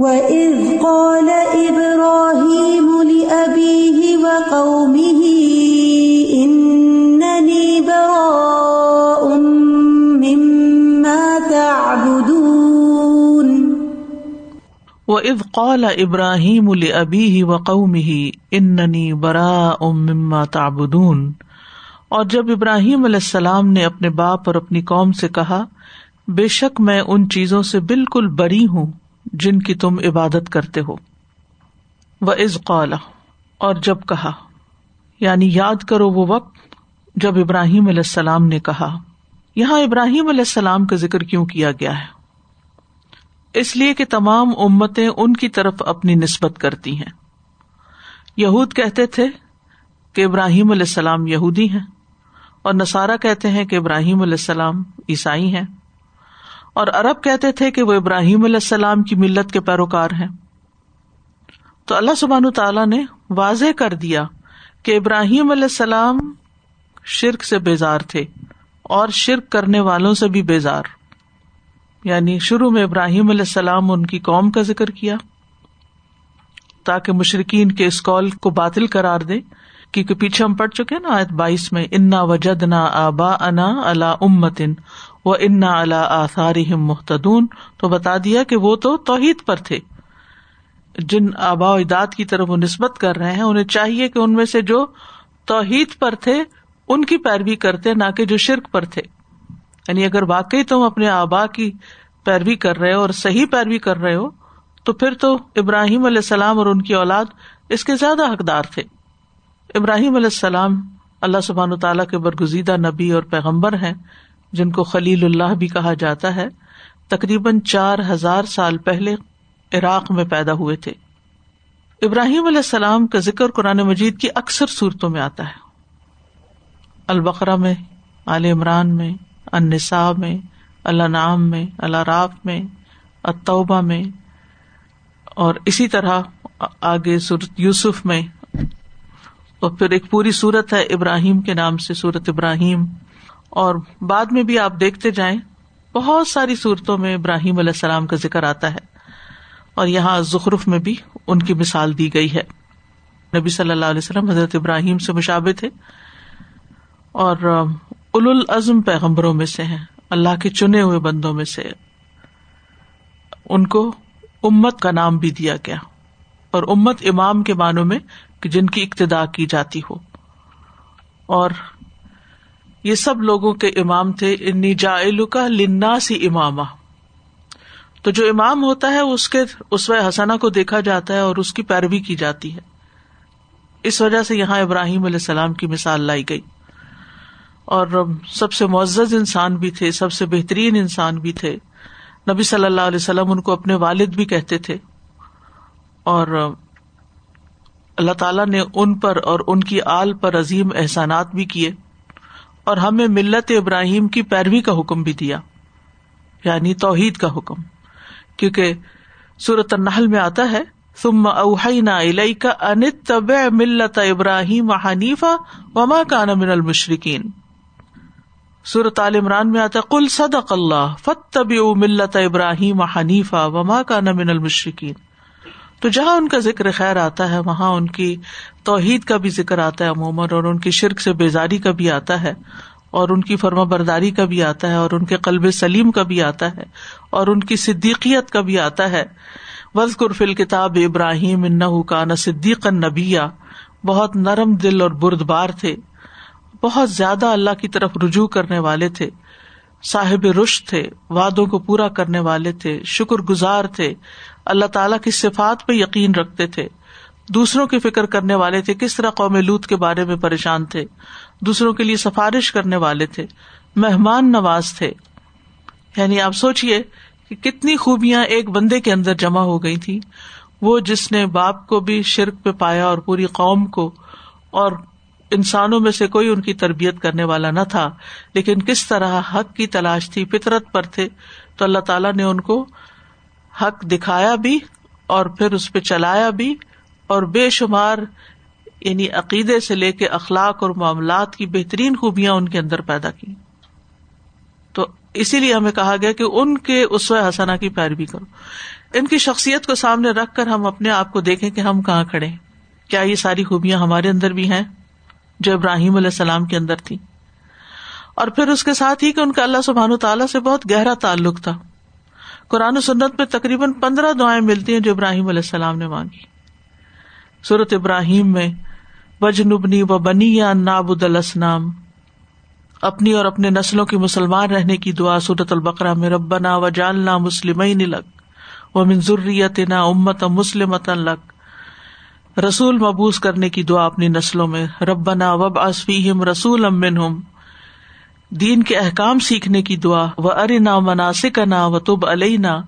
وَإِذْ قَالَ إِبْرَاهِيمُ لِأَبِيهِ وَقَوْمِهِ إِنَّنِي بَرَاءٌ مِّمَّا تَعْبُدُونَ وَإِذْ قَالَ إِبْرَاهِيمُ لِأَبِيهِ وَقَوْمِهِ إِنَّنِي بَرَاءٌ مِّمَّا تَعْبُدُونَ اور جب ابراہیم علیہ السلام نے اپنے باپ اور اپنی قوم سے کہا، بے شک میں ان چیزوں سے بالکل بری ہوں۔ جن کی تم عبادت کرتے ہو۔ وہ از قالا اور جب کہا یعنی یاد کرو وہ وقت جب ابراہیم علیہ السلام نے کہا، یہاں ابراہیم علیہ السلام کا ذکر کیوں کیا گیا ہے؟ اس لیے کہ تمام امتیں ان کی طرف اپنی نسبت کرتی ہیں۔ یہود کہتے تھے کہ ابراہیم علیہ السلام یہودی ہیں، اور نصارہ کہتے ہیں کہ ابراہیم علیہ السلام عیسائی ہیں۔ اور ارب کہتے تھے کہ وہ ابراہیم علیہ السلام کی ملت کے پیروکار ہیں۔ تو اللہ سبحان تعالیٰ نے واضح کر دیا کہ ابراہیم علیہ السلام شرک سے بیزار تھے اور شرک کرنے والوں سے بھی بیزار۔ یعنی شروع میں ابراہیم علیہ السلام ان کی قوم کا ذکر کیا تاکہ مشرقین کے اس کال کو باطل کرار دے، کیونکہ پیچھے ہم پڑھ چکے نا آیت بائیس میں، انا وجد نا آبا انا اللہ امتن وہ انا اللہ آثار محتدون تو بتا دیا کہ وہ تو توحید پر تھے۔ جن آبا اجداد کی طرف وہ نسبت کر رہے ہیں، انہیں چاہیے کہ ان میں سے جو توحید پر تھے، ان کی پیروی کرتے، نہ کہ جو شرک پر تھے۔ یعنی اگر واقعی تم اپنے آبا کی پیروی کر رہے ہو اور صحیح پیروی کر رہے ہو، تو پھر تو ابراہیم علیہ السلام اور ان کی اولاد اس کے زیادہ حقدار تھے۔ ابراہیم علیہ السلام اللہ سبحان تعالیٰ کے برگزیدہ نبی اور پیغمبر ہیں۔ جن کو خلیل اللہ بھی کہا جاتا ہے، تقریباً چار ہزار سال پہلے عراق میں پیدا ہوئے تھے۔ ابراہیم علیہ السلام کا ذکر قرآن مجید کی اکثر صورتوں میں آتا ہے۔ البقرا میں عال عمران میں، النساء میں اللہ نام میں اللہ راف میں اتوبہ میں۔ اور اسی طرح آگے سورت یوسف میں۔ اور پھر ایک پوری صورت ہے ابراہیم کے نام سے سورت ابراہیم۔ اور بعد میں بھی آپ دیکھتے جائیں، بہت ساری صورتوں میں ابراہیم علیہ السلام کا ذکر آتا ہے، اور یہاں زخرف میں بھی ان کی مثال دی گئی ہے۔ نبی صلی اللہ علیہ وسلم حضرت ابراہیم سے مشابے تھے، اور اول العزم پیغمبروں میں سے ہیں، اللہ کے چنے ہوئے بندوں میں سے۔ ان کو امت کا نام بھی دیا گیا، اور امت امام کے معنوں میں جن کی ابتدا کی جاتی ہو۔ اور یہ سب لوگوں کے امام تھے، انی جا کا لنا سی تو جو امام ہوتا ہے، اس کے اس حسنا کو دیکھا جاتا ہے اور اس کی پیروی کی جاتی ہے۔ اس وجہ سے یہاں ابراہیم علیہ السلام کی مثال لائی گئی۔ اور سب سے معزز انسان بھی تھے، سب سے بہترین انسان بھی تھے۔ نبی صلی اللہ علیہ وسلم ان کو اپنے والد بھی کہتے تھے۔ اور اللہ تعالیٰ نے ان پر اور ان کی آل پر عظیم احسانات بھی کیے۔ اور ہمیں ملت ابراہیم کی پیروی کا حکم بھی دیا یعنی توحید کا حکم۔ کیونکہ صورت النحل میں آتا ہے، ثم اوحینا الیک ان تبع ملت ابراہیم حنیفا وما کان من المشرکین۔ صورت عال عمران میں آتا کل صدق اللہ فتبعوا ملت ابراہیم حنیفا وما کان من المشرکین۔ تو جہاں ان کا ذکر خیر آتا ہے، وہاں ان کی توحید کا بھی ذکر آتا ہے عموماً، اور ان کی شرک سے بیزاری کا بھی آتا ہے، اور ان کی فرما برداری کا بھی آتا ہے، اور ان کے قلب سلیم کا بھی آتا ہے، اور ان کی صدیقیت کا بھی آتا ہے۔ وز قرفل کتاب ابراہیم ان کا صدیق نبیا۔ بہت نرم دل اور برد بار تھے۔ بہت زیادہ اللہ کی طرف رجوع کرنے والے تھے۔ صاحب رش تھے وادوں کو پورا کرنے والے تھے شکر گزار تھے۔ اللہ تعالیٰ کی صفات پہ یقین رکھتے تھے۔ دوسروں کی فکر کرنے والے تھے، کس طرح قوم لوت کے بارے میں پریشان تھے۔ دوسروں کے لیے سفارش کرنے والے تھے، مہمان نواز تھے۔ یعنی آپ سوچیے کہ کتنی خوبیاں ایک بندے کے اندر جمع ہو گئی تھی وہ جس نے باپ کو بھی شرک پہ پایا اور پوری قوم کو، اور انسانوں میں سے کوئی ان کی تربیت کرنے والا نہ تھا، لیکن کس طرح حق کی تلاش تھی، فطرت پر تھے، تو اللہ تعالیٰ نے ان کو حق دکھایا بھی اور پھر اس پہ چلایا بھی اور بے شمار یعنی عقیدے سے لے کے اخلاق اور معاملات کی بہترین خوبیاں ان کے اندر پیدا کی۔ تو اسی لیے ہمیں کہا گیا کہ ان کے اس حسنا کی پیروی کرو۔ ان کی شخصیت کو سامنے رکھ کر ہم اپنے آپ کو دیکھیں کہ ہم کہاں کھڑے کیا یہ ساری خوبیاں ہمارے اندر بھی ہیں جو ابراہیم علیہ السلام کے اندر تھی اور پھر اس کے ساتھ ہی کہ ان کا اللہ سبحان تعالیٰ سے بہت گہرا تعلق تھا۔ قرآن و سنت میں تقریباً پندرہ دعائیں ملتی ہیں جو ابراہیم علیہ السلام نے مانگی۔ صورت ابراہیم میں وجنبنی و بنی یا نابد السلام اپنی اور اپنے نسلوں کی مسلمان رہنے کی دعا صورت البقرا میں، ربنا و جالنا مسلم لگ و منظوریت نا امت مسلم لگ رسول مبوس کرنے کی دعا اپنی نسلوں میں، ربنا وب اصفیم رسول امن ہم دین کے احکام سیکھنے کی دعا و ارنا مناسک نا و تب علینا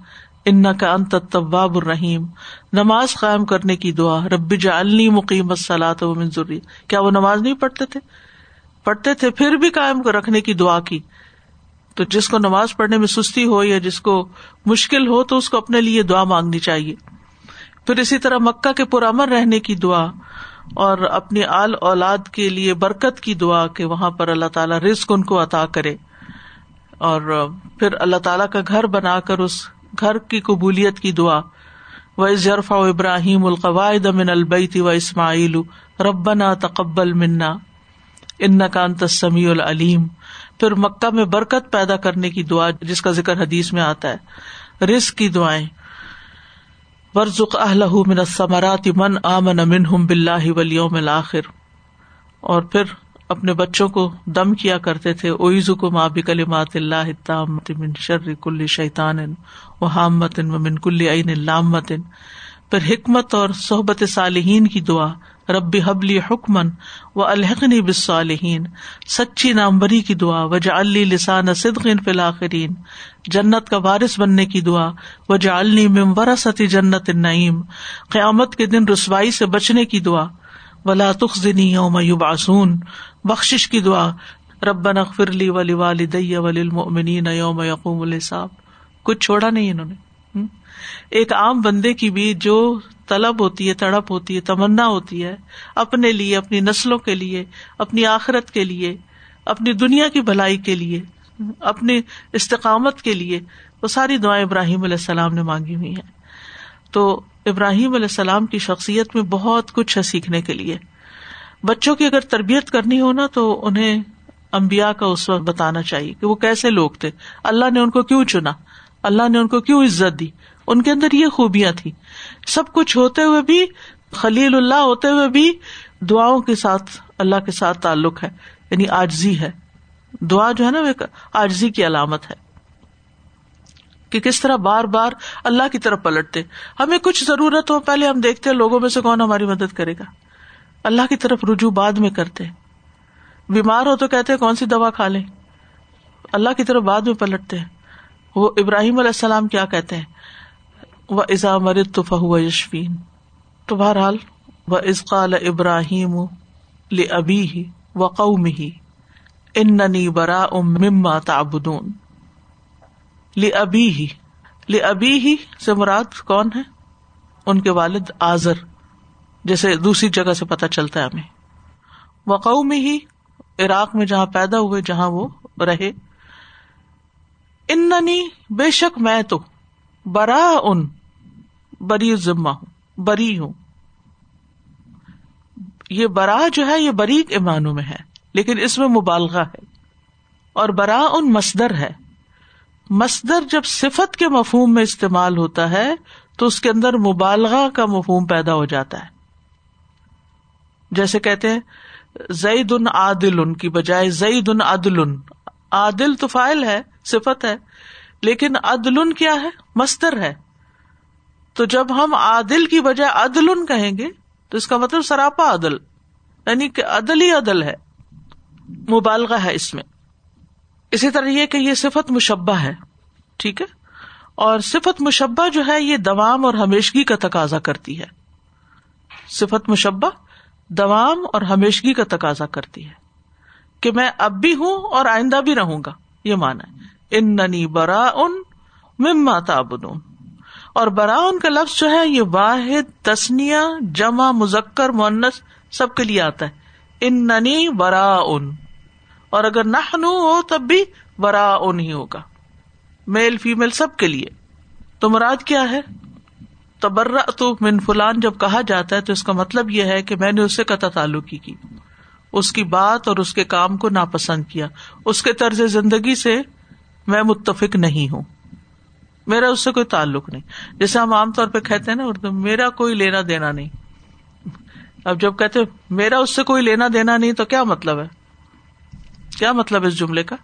ان کا انت طباب الرحیم نماز قائم کرنے کی دعا، رب جعلنی مقیم الصلاۃ و منظوری کیا وہ نماز نہیں پڑھتے تھے؟ پڑھتے تھے، پھر بھی قائم رکھنے کی دعا کی۔ تو جس کو نماز پڑھنے میں سستی ہو یا جس کو مشکل ہو، تو اس کو اپنے لیے دعا مانگنی چاہیے۔ پھر اسی طرح مکہ کے پرامن رہنے کی دعا اور اپنی آل اولاد کے لیے برکت کی دعا کہ وہاں پر اللہ تعالیٰ رزق ان کو عطا کرے۔ اور پھر اللہ تعالیٰ کا گھر بنا کر اس گھر کی قبولیت کی دعا۔ و ضرف و ابراہیم القواعد من البیتی و اسماعیل ربنا تقبل منا ان کا سمیع العلیم پھر مکہ میں برکت پیدا کرنے کی دعا جس کا ذکر حدیث میں آتا ہے۔ رزق کی دعائیں۔ ورژ اہل من الثمرات من آمن منہم باللہ والیوم الاخر۔ اور پھر اپنے بچوں کو دم کیا کرتے تھے اویزو کو ماں بکلمات اللہ التامت من شر کل شیطان و حامت و من کل عین لامت پھر حکمت اور صحبت صالحین کی دعا۔ ربی حبلی حکمن و الحقنی بصالحین سچی نامبری کی دعا وجا علی لسان صدقین فلاخرین جنت کا وارث بننے کی دعا وجا علی ممبر ستی جنت نعیم قیامت کے دن رسوائی سے بچنے کی دعا، ولا تخنی یوم یبعثون۔ بخش کی دعا ربن اغفرلی ولی والدی ولی یوم یقوم الحساب۔ کچھ چھوڑا نہیں انہوں نے۔ ایک عام بندے کی بھی جو طلب ہوتی ہے، تڑپ ہوتی ہے، تمنا ہوتی ہے، اپنے لیے، اپنی نسلوں کے لیے، اپنی آخرت کے لیے، اپنی دنیا کی بھلائی کے لیے، اپنی استقامت کے لیے، وہ ساری دعائیں ابراہیم علیہ السلام نے مانگی ہوئی ہیں۔ تو ابراہیم علیہ السلام کی شخصیت میں بہت کچھ ہے سیکھنے کے لیے۔ بچوں کی اگر تربیت کرنی ہو نا، تو انہیں امبیا کا اس وقت بتانا چاہیے کہ وہ کیسے لوگ تھے۔ اللہ نے ان کو کیوں چنا؟ اللہ نے ان کو کیوں عزت دی؟ ان کے اندر یہ خوبیاں تھی سب کچھ ہوتے ہوئے بھی، خلیل اللہ ہوتے ہوئے بھی دعاؤں کے ساتھ، اللہ کے ساتھ تعلق ہے یعنی آجزی ہے۔ دعا جو ہے نا وہ آجزی کی علامت ہے۔ کہ کس طرح بار بار اللہ کی طرف پلٹتے۔ ہمیں کچھ ضرورت ہو، پہلے ہم دیکھتے ہیں لوگوں میں سے کون ہماری مدد کرے گا۔ اللہ کی طرف رجوع بعد میں کرتے۔ بیمار ہو تو کہتے ہیں، کون سی دوا کھا لیں؟ اللہ کی طرف بعد میں پلٹتے۔ وہ ابراہیم علیہ السلام کیا کہتے ہیں؟ و ازا مرد تو فہو یشفین تو بہرحال و ازقال ابراہیم ابی ہی و قوم ہی ان ننی برا مما تابدون لی ابی ہی لی ابی ہی سے مراد کون ہے؟ ان کے والد آزر جیسے دوسری جگہ سے پتہ چلتا ہے ہمیں۔ وقو میں ہی عراق میں جہاں پیدا ہوئے، جہاں وہ رہے۔ ان بے شک میں تو برا ان بری ذمہ ہوں، بری ہوں۔ یہ برا جو ہے، یہ بری ایمانوں میں ہے، لیکن اس میں مبالغہ ہے۔ اور برا ان مسدر ہے۔ مسدر جب صفت کے مفہوم میں استعمال ہوتا ہے، تو اس کے اندر مبالغہ کا مفہوم پیدا ہو جاتا ہے۔ جیسے کہتے ہیں زئی ان عادل ان کی بجائے زئی ان عدل عادل تو فائل ہے، صفت ہے، لیکن عدل کیا ہے؟ مستر ہے۔ تو جب ہم عادل کی بجائے عدل کہیں گے، تو اس کا مطلب سراپا عدل یعنی کہ عدل ہی عدل ہے، مبالغہ ہے اس میں۔ اسی طرح یہ کہ یہ صفت مشبہ ہے، ٹھیک ہے؟ اور صفت مشبہ جو ہے، یہ دوام اور ہمیشگی کا تقاضا کرتی ہے۔ صفت مشبہ دوام اور ہمیشگی کا تقاضا کرتی ہے۔ کہ میں اب بھی ہوں اور آئندہ بھی رہوں گا، یہ مانا ہے۔ ان ننی برا ان مما تابن اور برا ان کا لفظ جو ہے، یہ واحد تسنیا جمع مزکر مونس سب کے لیے آتا ہے۔ ان ننی برا ان اور اگر نہ ہو، تب بھی برا ان ہی ہوگا۔ میل فیمل سب کے لیے۔ تو مراد کیا ہے؟ تبرا تو من فلان، جب کہا جاتا ہے تو اس کا مطلب یہ ہے کہ میں نے اس سے قطع تعلقی کی۔ اس کی بات اور اس کے کام کو ناپسند کیا۔ اس کے طرز زندگی سے میں متفق نہیں ہوں۔ میرا اس سے کوئی تعلق نہیں۔ جیسے ہم عام طور پہ کہتے ہیں نا، اردو، میرا کوئی لینا دینا نہیں۔ اب جب کہتے میرا اس سے کوئی لینا دینا نہیں، تو کیا مطلب ہے؟ کیا مطلب اس جملے کا؟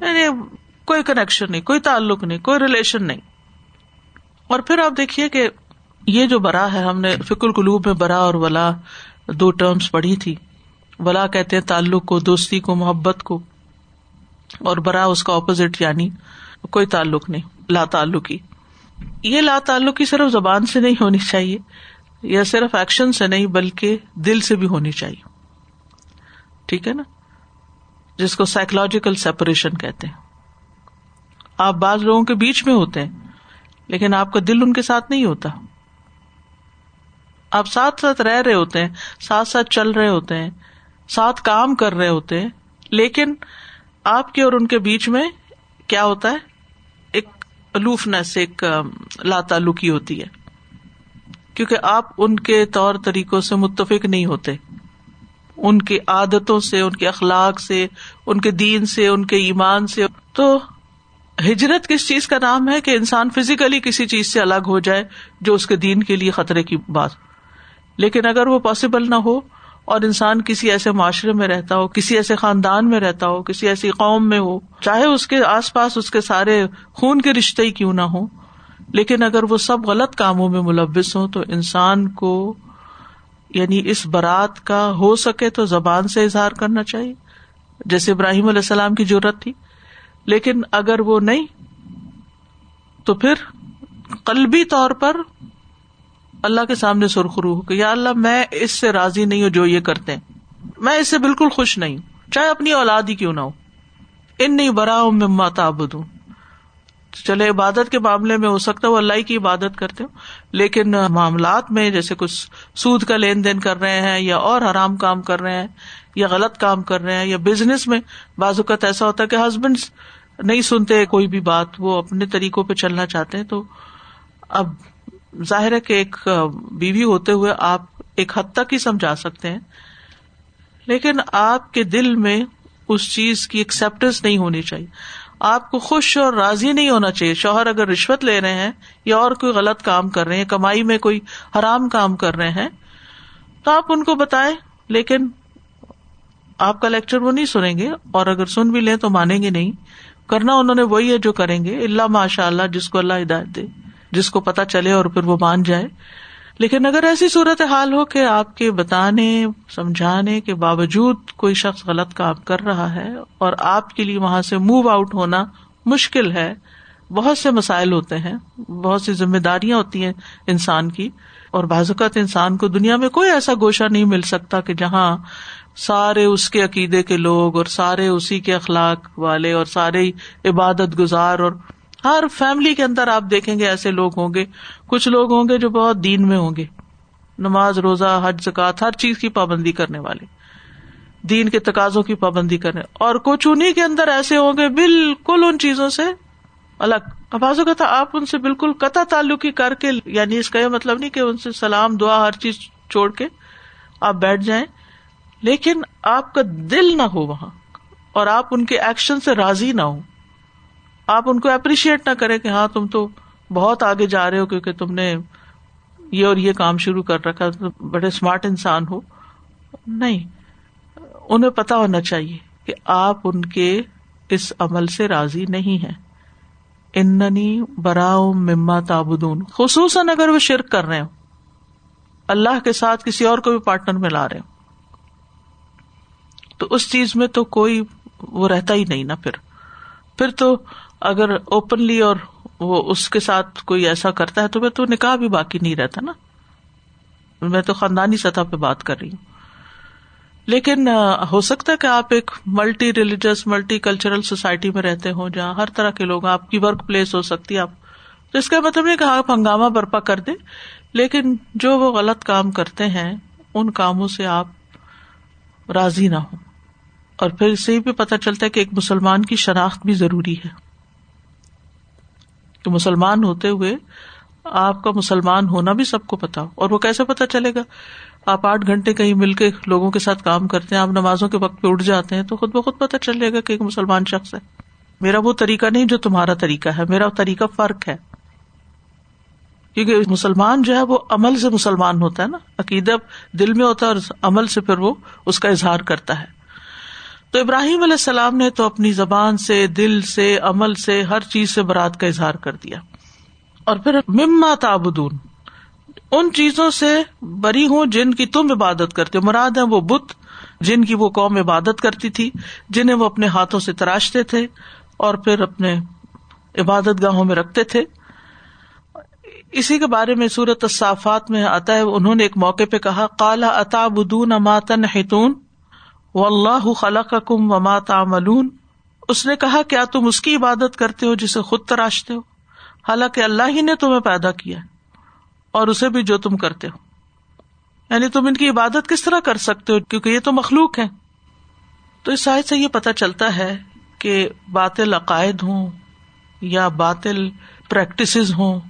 یعنی کوئی کنیکشن نہیں، کوئی تعلق نہیں، کوئی ریلیشن نہیں۔ اور پھر آپ دیکھیے کہ یہ جو برا ہے، ہم نے فکر قلوب میں برا اور ولا دو ٹرمس پڑھی تھی۔ ولا کہتے ہیں تعلق کو، دوستی کو، محبت کو۔ اور برا اس کا اپوزٹ یعنی کوئی تعلق نہیں، لا تعلقی۔ یہ لا تعلقی صرف زبان سے نہیں ہونی چاہیے، یا صرف ایکشن سے نہیں، بلکہ دل سے بھی ہونی چاہیے۔ ٹھیک ہے نا؟ جس کو سائیکولوجیکل سیپریشن کہتے ہیں۔ آپ بعض لوگوں کے بیچ میں ہوتے ہیں، لیکن آپ کا دل ان کے ساتھ نہیں ہوتا۔ آپ ساتھ ساتھ رہ رہے ہوتے ہیں، ساتھ ساتھ چل رہے ہوتے ہیں، ساتھ کام کر رہے ہوتے ہیں، لیکن آپ کے اور ان کے بیچ میں کیا ہوتا ہے؟ ایک الوفنس ایک لا تعلقی ہوتی ہے۔ کیونکہ آپ ان کے طور طریقوں سے متفق نہیں ہوتے۔ ان کی عادتوں سے، ان کے اخلاق سے، ان کے دین سے، ان کے ایمان سے۔ تو ہجرت کس چیز کا نام ہے کہ انسان فزیکلی کسی چیز سے الگ ہو جائے جو اس کے دین کے لیے خطرے کی بات؟ لیکن اگر وہ پاسبل نہ ہو اور انسان کسی ایسے معاشرے میں رہتا ہو، کسی ایسے خاندان میں رہتا ہو، کسی ایسی قوم میں ہو، چاہے اس کے آس پاس اس کے سارے خون کے رشتے ہی کیوں نہ ہو لیکن اگر وہ سب غلط کاموں میں ملوث ہوں تو انسان کو یعنی اس برات کا ہو سکے تو زبان سے اظہار کرنا چاہیے۔ جیسے ابراہیم علیہ السلام کی ضرورت تھی۔ لیکن اگر وہ نہیں تو پھر قلبی طور پر اللہ کے سامنے سرخرو ہو کہ یا اللہ میں اس سے راضی نہیں ہوں جو یہ کرتے ہیں۔ میں اس سے بالکل خوش نہیں ہوں۔ چاہے اپنی اولاد ہی کیوں نہ ہو۔ ان نہیں برا ہوں میں ماتابد ہوں چلے، عبادت کے معاملے میں ہو سکتا ہے وہ اللہ کی عبادت کرتے ہو لیکن معاملات میں جیسے کچھ سود کا لین دین کر رہے ہیں یا اور حرام کام کر رہے ہیں یا غلط کام کر رہے ہیں یا بزنس میں، بعض اوقات ایسا ہوتا ہے کہ ہسبینڈ نہیں سنتے کوئی بھی بات، وہ اپنے طریقوں پہ چلنا چاہتے ہیں، تو اب ظاہر ہے کہ ایک بیوی ہوتے ہوئے آپ ایک حد تک ہی سمجھا سکتے ہیں، لیکن آپ کے دل میں اس چیز کی ایکسپٹینس نہیں ہونی چاہیے۔ آپ کو خوش اور راضی نہیں ہونا چاہیے۔ شوہر اگر رشوت لے رہے ہیں یا اور کوئی غلط کام کر رہے ہیں، کمائی میں کوئی حرام کام کر رہے ہیں، تو آپ ان کو بتائیں، لیکن آپ کا لیکچر وہ نہیں سنیں گے اور اگر سن بھی لیں تو مانیں گے نہیں۔ کرنا انہوں نے وہی ہے جو کریں گے۔ اللہ ماشاء اللہ جس کو اللہ ہدایت دے۔ جس کو پتا چلے اور پھر وہ مان جائے۔ لیکن اگر ایسی صورت حال ہو کہ آپ کے بتانے، سمجھانے کے باوجود کوئی شخص غلط کام کر رہا ہے اور آپ کے لیے وہاں سے موو آؤٹ ہونا مشکل ہے، بہت سے مسائل ہوتے ہیں، بہت سی ذمہ داریاں ہوتی ہیں انسان کی۔ اور بعض اوقات انسان کو دنیا میں کوئی ایسا گوشہ نہیں مل سکتا کہ جہاں سارے اس کے عقیدے کے لوگ اور سارے اسی کے اخلاق والے اور سارے عبادت گزار اور ہر فیملی کے اندر آپ دیکھیں گے ایسے لوگ ہوں گے، کچھ لوگ ہوں گے جو بہت دین میں ہوں گے، نماز، روزہ، حج زکات ہر چیز کی پابندی کرنے والے، دین کے تقاضوں کی پابندی کرنے، اور کچھ انہیں کے اندر ایسے ہوں گے بالکل ان چیزوں سے الگ۔ ابازو کا تھا آپ ان سے بالکل قطع تعلقی کر کے یعنی اس کا یہ مطلب نہیں کہ ان سے سلام، دعا، ہر چیز چھوڑ کے آپ بیٹھ جائیں، لیکن آپ کا دل نہ ہو وہاں، اور آپ ان کے ایکشن سے راضی نہ ہو آپ ان کو اپریشیٹ نہ کریں کہ ہاں تم تو بہت آگے جا رہے ہو کیونکہ تم نے یہ اور یہ کام شروع کر رکھا بڑے اسمارٹ انسان ہو۔ نہیں، انہیں پتا ہونا چاہیے کہ آپ ان کے اس عمل سے راضی نہیں ہے اننی براؤ مما تابدون خصوصاً اگر وہ شرک کر رہے ہو اللہ کے ساتھ کسی اور کو بھی پارٹنر میں لا رہے ہو تو اس چیز میں تو کوئی وہ رہتا ہی نہیں نا پھر۔ پھر تو اگر اوپنلی اور وہ اس کے ساتھ کوئی ایسا کرتا ہے تو میں تو نکاح بھی باقی نہیں رہتا نا۔ میں تو خاندانی سطح پہ بات کر رہی ہوں۔ لیکن ہو سکتا ہے کہ آپ ایک multi religious multi cultural society میں رہتے ہوں جہاں ہر طرح کے لوگ، آپ کی ورک پلیس ہو سکتی ہے آپ۔ تو اس کا مطلب نہیں کہ آپ ہنگامہ برپا کر دیں، لیکن جو وہ غلط کام کرتے ہیں، ان کاموں سے آپ راضی نہ ہو اور پھر اس سے بھی پتہ چلتا ہے کہ ایک مسلمان کی شناخت بھی ضروری ہے۔ کہ مسلمان ہوتے ہوئے آپ کا مسلمان ہونا بھی سب کو پتا ہو۔ اور وہ کیسے پتا چلے گا؟ آپ آٹھ گھنٹے کہیں مل کے لوگوں کے ساتھ کام کرتے ہیں، آپ نمازوں کے وقت پہ اٹھ جاتے ہیں، تو خود بخود پتا چل جائے گا کہ ایک مسلمان شخص ہے۔ میرا وہ طریقہ نہیں جو تمہارا طریقہ ہے، میرا طریقہ فرق ہے۔ کیونکہ مسلمان جو ہے وہ عمل سے مسلمان ہوتا ہے نا۔ عقیدہ دل میں ہوتا ہے اور عمل سے پھر وہ اس کا اظہار کرتا ہے۔ تو ابراہیم علیہ السلام نے تو اپنی زبان سے، دل سے، عمل سے ہر چیز سے برات کا اظہار کر دیا۔ اور پھر مما تابدون ان چیزوں سے بری ہوں جن کی تم عبادت کرتے مراد ہے وہ بت، جن کی وہ قوم عبادت کرتی تھی، جنہیں وہ اپنے ہاتھوں سے تراشتے تھے اور پھر اپنے عبادت گاہوں میں رکھتے تھے۔ اسی کے بارے میں سورت صافات میں آتا ہے، انہوں نے ایک موقع پہ کہا کالا اتا بدون ماتن و اللہ خلا کم و ماتا اس نے کہا، کیا تم اس کی عبادت کرتے ہو جسے خود تراشتے ہو؟ حالانکہ اللہ ہی نے تمہیں پیدا کیا اور اسے بھی جو تم کرتے ہو۔ یعنی تم ان کی عبادت کس طرح کر سکتے ہو؟ کیونکہ یہ تو مخلوق ہے تو اس سائز سے یہ پتا چلتا ہے کہ باطل عقائد ہوں یا باطل پریکٹس ہوں،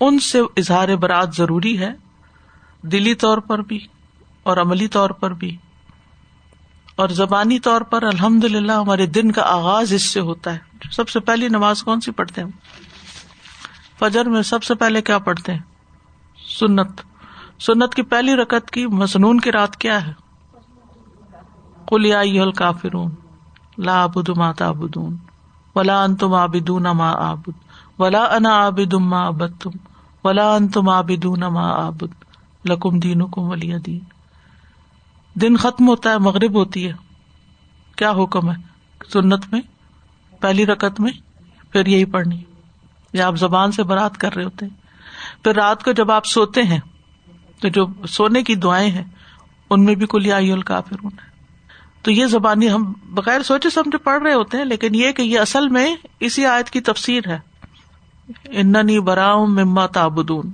ان سے اظہار برات ضروری ہے۔ دلی طور پر بھی اور عملی طور پر بھی۔ اور زبانی طور پر الحمد للہ ہمارے دن کا آغاز اس سے ہوتا ہے۔ سب سے پہلی نماز کون سی پڑھتے ہیں فجر میں سب سے پہلے کیا پڑھتے ہیں؟ سنت۔ سنت کی پہلی رکت کی مصنون کی رات کیا ہے؟ کلیا کافرون لا آبد ما تابدون ولا ان تم آبدون ما آبد ولا انا آبد ما ابد تم ولا ان تم آبدون ما آبد لکم دین کم ولی دین۔ دن ختم ہوتا ہے، مغرب ہوتی ہے۔ کیا حکم ہے؟ سنت میں؟ پہلی رکت میں؟ پھر یہی پڑھنی۔ یا آپ زبان سے برات کر رہے ہوتے ہیں۔ پھر رات کو جب آپ سوتے ہیں، تو جو سونے کی دعائیں ہیں، ان میں بھی کلیا الکافر ہے تو یہ زبانی ہم بغیر سوچے سمجھے پڑھ رہے ہوتے ہیں، لیکن یہ کہ یہ اصل میں اسی آیت کی تفسیر ہے۔ اننی براؤں مما تابدون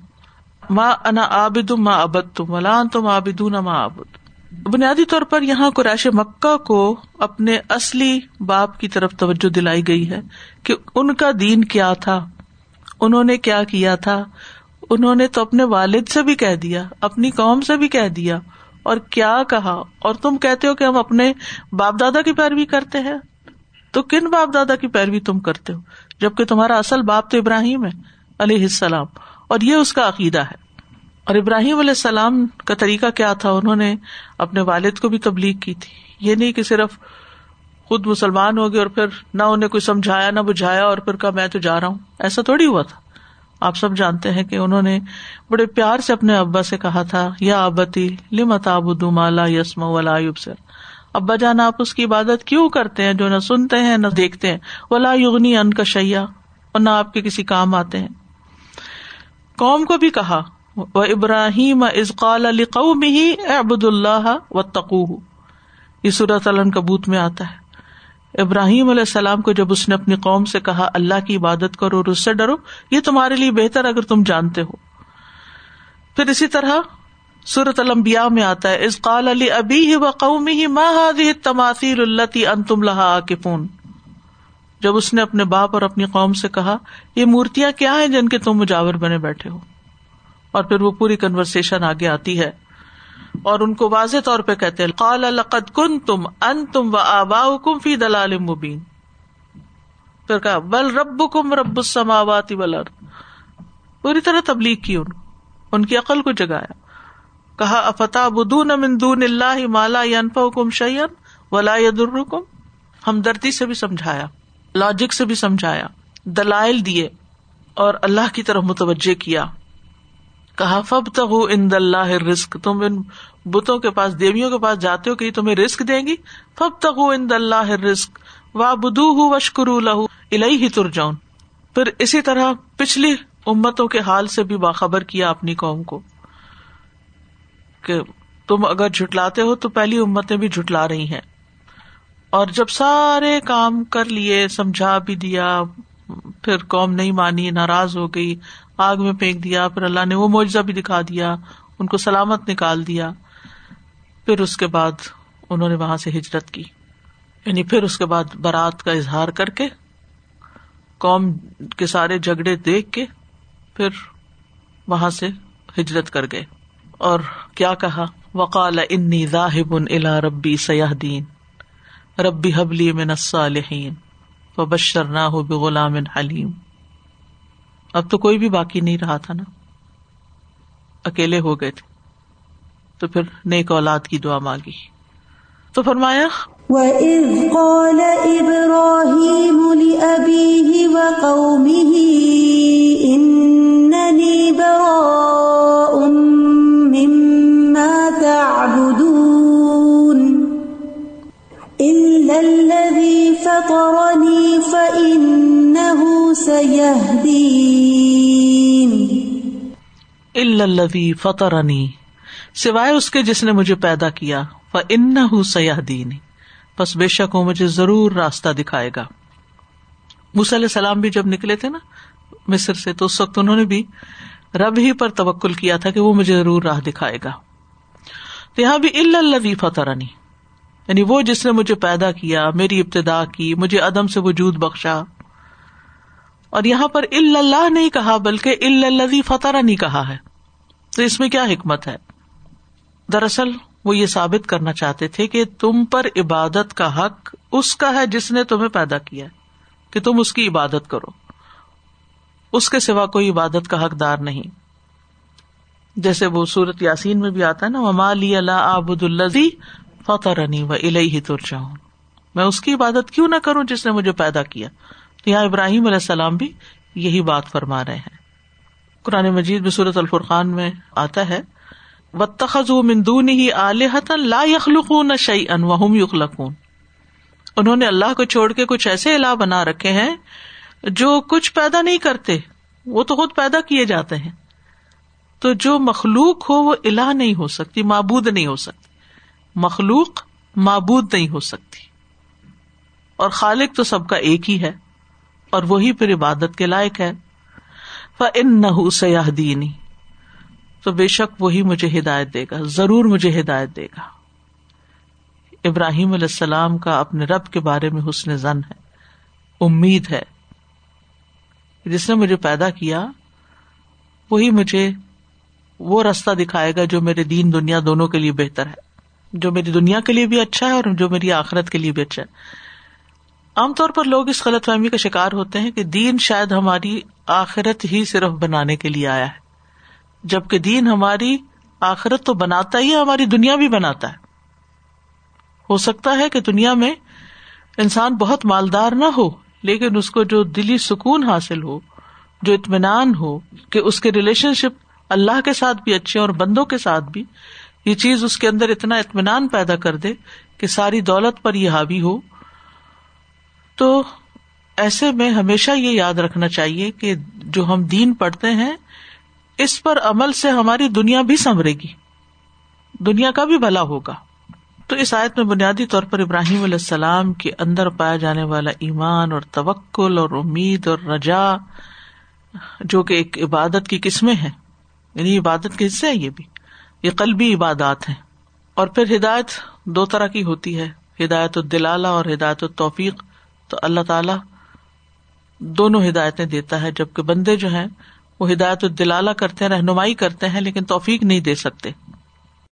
ماں انا آبد ما ابد تم ولان تم آبدون ما آبد بنیادی طور پر یہاں قریش مکہ کو اپنے اصلی باپ کی طرف توجہ دلائی گئی ہے کہ ان کا دین کیا تھا، انہوں نے کیا کیا تھا، انہوں نے تو اپنے والد سے بھی کہہ دیا، اپنی قوم سے بھی کہہ دیا، اور کیا کہا؟ اور تم کہتے ہو کہ ہم اپنے باپ دادا کی پیروی کرتے ہیں؟ تو کن باپ دادا کی پیروی تم کرتے ہو؟ جبکہ تمہارا اصل باپ تو ابراہیم ہے، علیہ السلام، اور یہ اس کا عقیدہ ہے۔ اور ابراہیم علیہ السلام کا طریقہ کیا تھا؟ انہوں نے اپنے والد کو بھی تبلیغ کی تھی۔ یہ نہیں کہ صرف خود مسلمان ہو گئے اور پھر نہ انہیں کوئی سمجھایا، نہ بجھایا اور پھر کہا، میں تو جا رہا ہوں۔ ایسا تھوڑی ہوا تھا۔ آپ سب جانتے ہیں کہ انہوں نے بڑے پیار سے اپنے ابا سے کہا تھا، یا ابتی لمت مالا یسم ولا سر ابا جان آپ اس کی عبادت کیوں کرتے ہیں؟ جو نہ سنتے ہیں، نہ دیکھتے ہیں۔ ولا یغنی ان کا شیا اور نہ آپ کے کسی کام آتے ہیں۔ قوم کو بھی کہا وہ ابراہیم ازقال علی قوم ہی ابد اللہ و تقو یہ صورت علن کبوت میں آتا ہے۔ ابراہیم علیہ السلام کو جب اس نے اپنی قوم سے کہا، اللہ کی عبادت کرو، اور اس سے ڈرو، یہ تمہارے لیے بہتر اگر تم جانتے ہو۔ پھر اسی طرح سورت المبیا میں آتا ہے اس قال علی ابی ہی و قومی ہی ماں تماثیر اللہ ان تم لہا آکفون جب اس نے اپنے باپ اور اپنی قوم سے کہا، یہ مورتیاں کیا ہیں جن کے تم مجاور بنے بیٹھے ہو؟ اور پھر وہ پوری کنورسن آگے آتی ہے۔ اور ان کو واضح طور پہ کہتے قال القد کن تم ان تم و آبا کم فی دلال مبین۔ پھر کہا، بل رب کم رب السماوات والارض۔ پوری طرح تبلیغ کی ان ان کی عقل کو جگایا۔ کہا افتح بدون من دون اللہ مالا ینفعکم شیئا ولا یضرکم۔ ہمدردی سے بھی سمجھایا لاجک سے بھی سمجھایا، دلائل دیے اور اللہ کی طرف متوجہ کیا۔ کہا فب تک ان اللہ رسک تم ان بتوں کے پاس، دیویوں کے پاس جاتے ہو کہ تمہیں رسک دیں گی؟ فب تک ان اللہ رسک و بدو ہُ وشکر لہو الہی ہی تر جاؤن پھر اسی طرح پچھلی امتوں کے حال سے بھی باخبر کیا اپنی قوم کو کہ تم اگر جھٹلاتے ہو تو پہلی امتیں بھی جھٹلا رہی ہیں۔ اور جب سارے کام کر لیے، سمجھا بھی دیا، پھر قوم نہیں مانی، ناراض ہو گئی۔ آگ میں پھینک دیا، پھر اللہ نے وہ معجزہ بھی دکھا دیا، ان کو سلامت نکال دیا۔ پھر اس کے بعد انہوں نے وہاں سے ہجرت کی۔ یعنی پھر اس کے بعد برات کا اظہار کر کے، قوم کے سارے جھگڑے دیکھ کے، پھر وہاں سے ہجرت کر گئے۔ اور کیا کہا؟ وقال انی ذاہب الا ربی سیاح دین ربی حبلی من الصالحین وبشر نہ ہو بغلام حلیم اب تو کوئی بھی باقی نہیں رہا تھا نا۔ اکیلے ہو گئے تھے۔ تو پھر نیک اولاد کی دعا مانگی۔ تو فرمایا، وَإِذْ قَالَ إِبْرَاهِيمُ لِأَبِيهِ وَقَوْمِهِ إِنَّنِي بَرَاءٌ فَإِنَّهُ الذي فطرنی سوائے اس کے جس نے مجھے پیدا کیا۔ ان سیاح دینی بس بے شک وہ مجھے ضرور راستہ دکھائے گا۔ علیہ السلام بھی جب نکلے تھے نا مصر سے، تو اس وقت انہوں نے بھی رب ہی پر توکل کیا تھا کہ وہ مجھے ضرور راہ دکھائے گا۔ تو یہاں بھی اللہ فترانی یعنی وہ جس نے مجھے پیدا کیا، میری ابتدا کی، مجھے عدم سے وجود بخشا۔ اور یہاں پر اللہ نہیں کہا، بلکہ اللہ فتح نہیں کہا ہے۔ تو اس میں کیا حکمت ہے؟ دراصل وہ یہ ثابت کرنا چاہتے تھے کہ تم پر عبادت کا حق اس کا ہے جس نے تمہیں پیدا کیا کہ تم اس کی عبادت کرو۔ اس کے سوا کوئی عبادت کا حقدار نہیں۔ جیسے وہ سورت یاسین میں بھی آتا ہے نا مما لی اللہ آبد الزی فتح و الہی ترجاؤں میں اس کی عبادت کیوں نہ کروں جس نے مجھے پیدا کیا؟ تو یہاں ابراہیم علیہ السلام بھی یہی بات فرما رہے ہیں۔ قرآن مجید میں صورت الفرقان میں آتا ہے و تخذ مندون ہی لا یخلق نہ شعی ان وہم یخلقون انہوں نے اللہ کو چھوڑ کے کچھ ایسے الہ بنا رکھے ہیں جو کچھ پیدا نہیں کرتے، وہ تو خود پیدا کیے جاتے ہیں۔ تو جو مخلوق ہو، وہ الہ نہیں ہو سکتی، معبود نہیں ہو سکتی۔ مخلوق معبود نہیں ہو سکتی۔ اور خالق تو سب کا ایک ہی ہے۔ اور وہی پھر عبادت کے لائق ہے۔ ان نہ سیاح دینی تو بے شک وہی مجھے ہدایت دے گا، ضرور مجھے ہدایت دے گا۔ ابراہیم علیہ السلام کا اپنے رب کے بارے میں حسن زن ہے، امید ہے۔ جس نے مجھے پیدا کیا، وہی مجھے وہ راستہ دکھائے گا جو میرے دین دنیا دونوں کے لیے بہتر ہے۔ جو میری دنیا کے لیے بھی اچھا ہے اور جو میری آخرت کے لیے بھی اچھا ہے۔ عام طور پر لوگ اس غلط فہمی کا شکار ہوتے ہیں کہ دین شاید ہماری آخرت ہی صرف بنانے کے لیے آیا ہے۔ جبکہ دین ہماری آخرت تو بناتا ہی ہے، ہماری دنیا بھی بناتا ہے۔ ہو سکتا ہے کہ دنیا میں انسان بہت مالدار نہ ہو، لیکن اس کو جو دلی سکون حاصل ہو، جو اطمینان ہو کہ اس کے ریلیشن شپ اللہ کے ساتھ بھی اچھے اور بندوں کے ساتھ بھی، یہ چیز اس کے اندر اتنا اطمینان پیدا کر دے کہ ساری دولت پر یہ حاوی ہو تو ایسے میں ہمیشہ یہ یاد رکھنا چاہیے کہ جو ہم دین پڑھتے ہیں، اس پر عمل سے ہماری دنیا بھی سنورے گی۔ دنیا کا بھی بھلا ہوگا۔ تو اس آیت میں بنیادی طور پر ابراہیم علیہ السلام کے اندر پایا جانے والا ایمان اور توکل اور امید اور رجا، جو کہ ایک عبادت کی قسمیں ہیں۔ یعنی عبادت کے حصے ہیں یہ بھی؟ یہ قلبی عبادات ہیں۔ اور پھر ہدایت دو طرح کی ہوتی ہے، ہدایت الدلالہ اور ہدایت التوفیق۔ تو اللہ تعالی دونوں ہدایتیں دیتا ہے، جبکہ بندے جو ہیں، وہ ہدایت الدلالہ کرتے ہیں، رہنمائی کرتے ہیں، لیکن توفیق نہیں دے سکتے۔